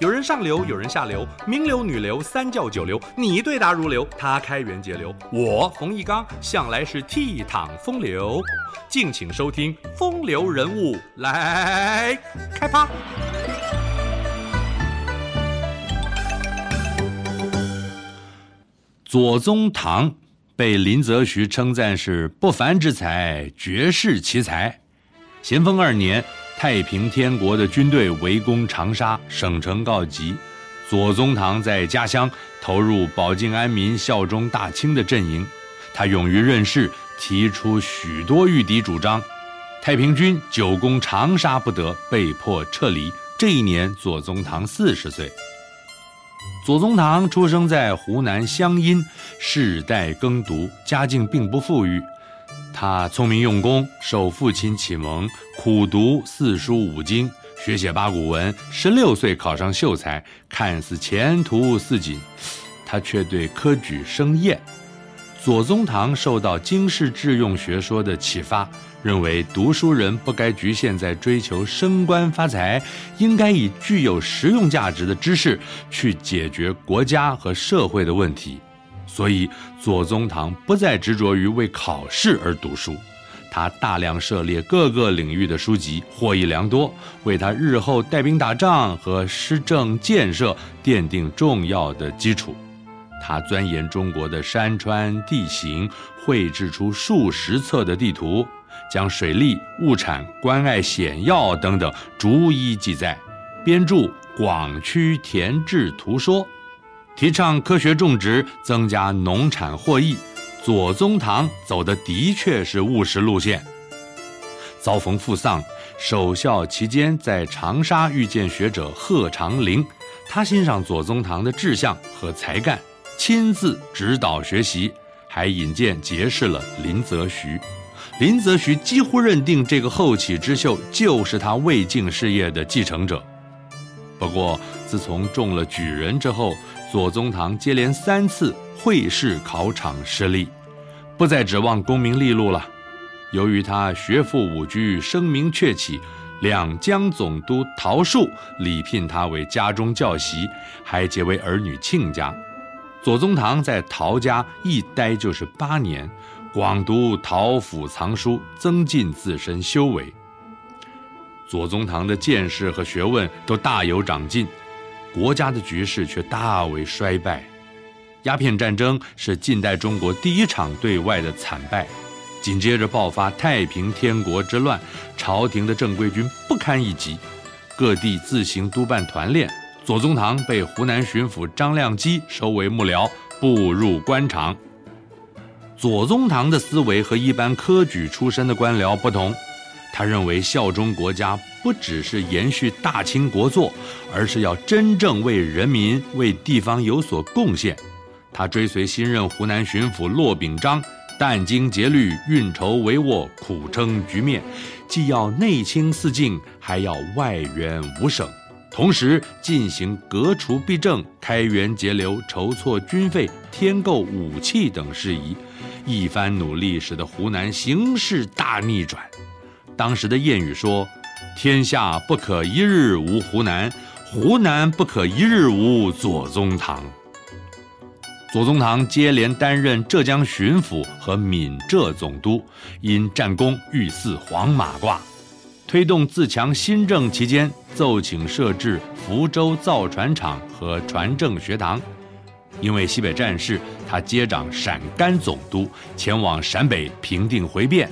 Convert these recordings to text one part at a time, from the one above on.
有人上流，有人下流，名流、女流、三教九流，你对答如流，他开源节流，我冯翊纲向来是倜傥风流。敬请收听《风流人物》来开趴。左宗棠被林则徐称赞是不凡之才，绝世奇才。咸丰二年。太平天国的军队围攻长沙，省城告急。左宗棠在家乡投入保境安民、效忠大清的阵营。他勇于任事，提出许多御敌主张。太平军久攻长沙不得，被迫撤离。这一年，左宗棠四十岁。左宗棠出生在湖南湘阴，世代耕读，家境并不富裕。他聪明用功，受父亲启蒙，苦读四书五经，学写八股文。十六岁考上秀才，看似前途似锦，他却对科举生厌。左宗棠受到经世致用学说的启发，认为读书人不该局限在追求升官发财，应该以具有实用价值的知识去解决国家和社会的问题。所以，左宗棠不再执着于为考试而读书，他大量涉猎各个领域的书籍，获益良多，为他日后带兵打仗和施政建设奠定重要的基础。他钻研中国的山川地形，绘制出数十册的地图，将水利、物产、关隘险要等等逐一记载，编著《广区田志图说》。提倡科学种植，增加农产获益。左宗棠走的的确是务实路线。遭逢父丧，守孝期间在长沙遇见学者贺长龄，他欣赏左宗棠的志向和才干，亲自指导学习，还引荐结识了林则徐。林则徐几乎认定这个后起之秀就是他魏晋事业的继承者。不过，自从中了举人之后，左宗棠接连三次会试考场失利，不再指望功名利禄了。由于他学富五车，声名鹊起，两江总督陶树礼聘他为家中教习，还结为儿女亲家。左宗棠在陶家一待就是八年，广读陶府藏书，增进自身修为。左宗棠的见识和学问都大有长进。国家的局势却大为衰败，鸦片战争是近代中国第一场对外的惨败，紧接着爆发太平天国之乱，朝廷的正规军不堪一击，各地自行督办团练，左宗棠被湖南巡抚张亮基收为幕僚，步入官场。左宗棠的思维和一般科举出身的官僚不同。他认为效忠国家不只是延续大清国祚，而是要真正为人民、为地方有所贡献。他追随新任湖南巡抚骆秉章，殚精竭虑、运筹帷幄、苦撑局面，既要内清四境，还要外援五省，同时进行革除弊政、开源节流、筹措军费、添购武器等事宜。一番努力，使得湖南形势大逆转。当时的谚语说：“天下不可一日无湖南，湖南不可一日无左宗棠。”左宗棠接连担任浙江巡抚和闽浙总督，因战功遇赐黄马褂。推动自强新政期间，奏请设置福州造船厂和船政学堂。因为西北战事，他接掌陕甘总督，前往陕北平定回变。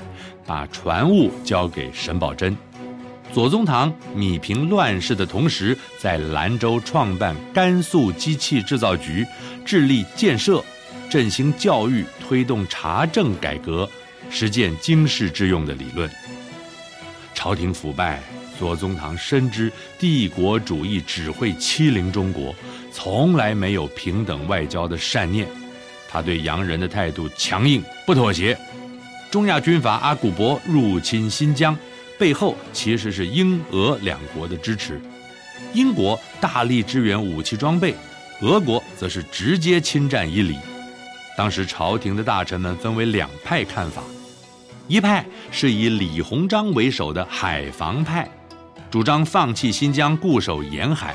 把船务交给沈葆桢，左宗棠弭平乱世的同时，在兰州创办甘肃机器制造局，致力建设、振兴教育，推动查政改革，实践经世致用的理论。朝廷腐败，左宗棠深知帝国主义只会欺凌中国，从来没有平等外交的善念。他对洋人的态度强硬，不妥协。中亚军阀阿古柏入侵新疆，背后其实是英俄两国的支持。英国大力支援武器装备，俄国则是直接侵占伊犁。当时朝廷的大臣们分为两派看法，一派是以李鸿章为首的海防派，主张放弃新疆，固守沿海；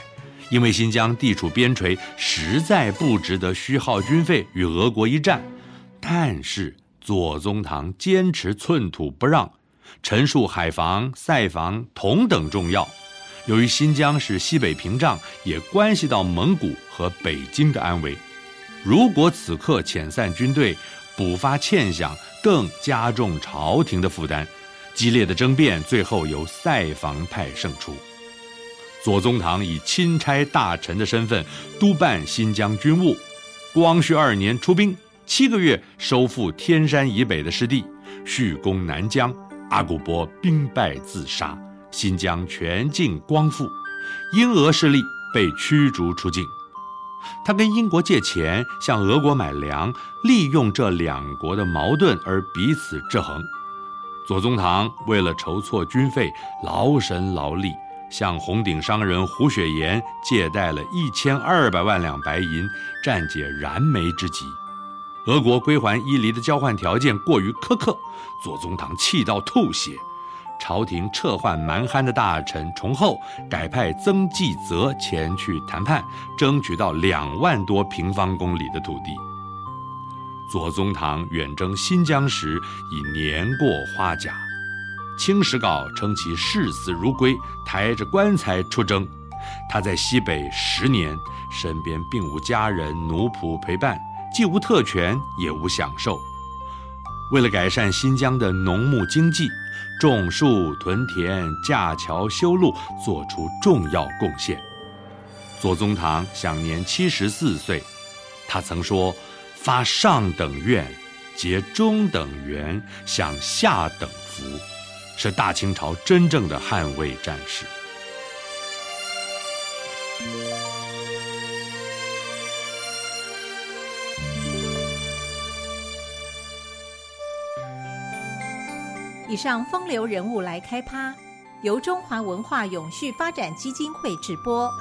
因为新疆地处边陲，实在不值得虚耗军费与俄国一战。但是左宗棠坚持寸土不让，陈述海防、塞防同等重要。由于新疆是西北屏障，也关系到蒙古和北京的安危。如果此刻遣散军队，补发欠饷，更加重朝廷的负担。激烈的争辩最后由塞防派胜出。左宗棠以钦差大臣的身份督办新疆军务，光绪二年出兵，七个月收复天山以北的失地，续攻南疆，阿古柏兵败自杀，新疆全境光复，英俄势力被驱逐出境。他跟英国借钱，向俄国买粮，利用这两国的矛盾而彼此制衡。左宗棠为了筹措军费，劳神劳力。向红顶商人胡雪岩借贷了一千二百万两白银，暂解燃眉之急。俄国归还伊犁的交换条件过于苛刻，左宗棠气到吐血。朝廷撤换蛮憨的大臣崇厚，改派曾纪泽前去谈判，争取到两万多平方公里的土地。左宗棠远征新疆时已年过花甲。《清史稿》称其视死如归，抬着棺材出征。他在西北十年，身边并无家人奴仆陪伴，既无特权，也无享受。为了改善新疆的农牧经济，种树、屯田、架桥、修路，做出重要贡献。左宗棠享年七十四岁，他曾说：“发上等愿，结中等缘，享下等福。”是大清朝真正的捍卫战士。以上风流人物来开趴，由中华文化永续发展基金会直播。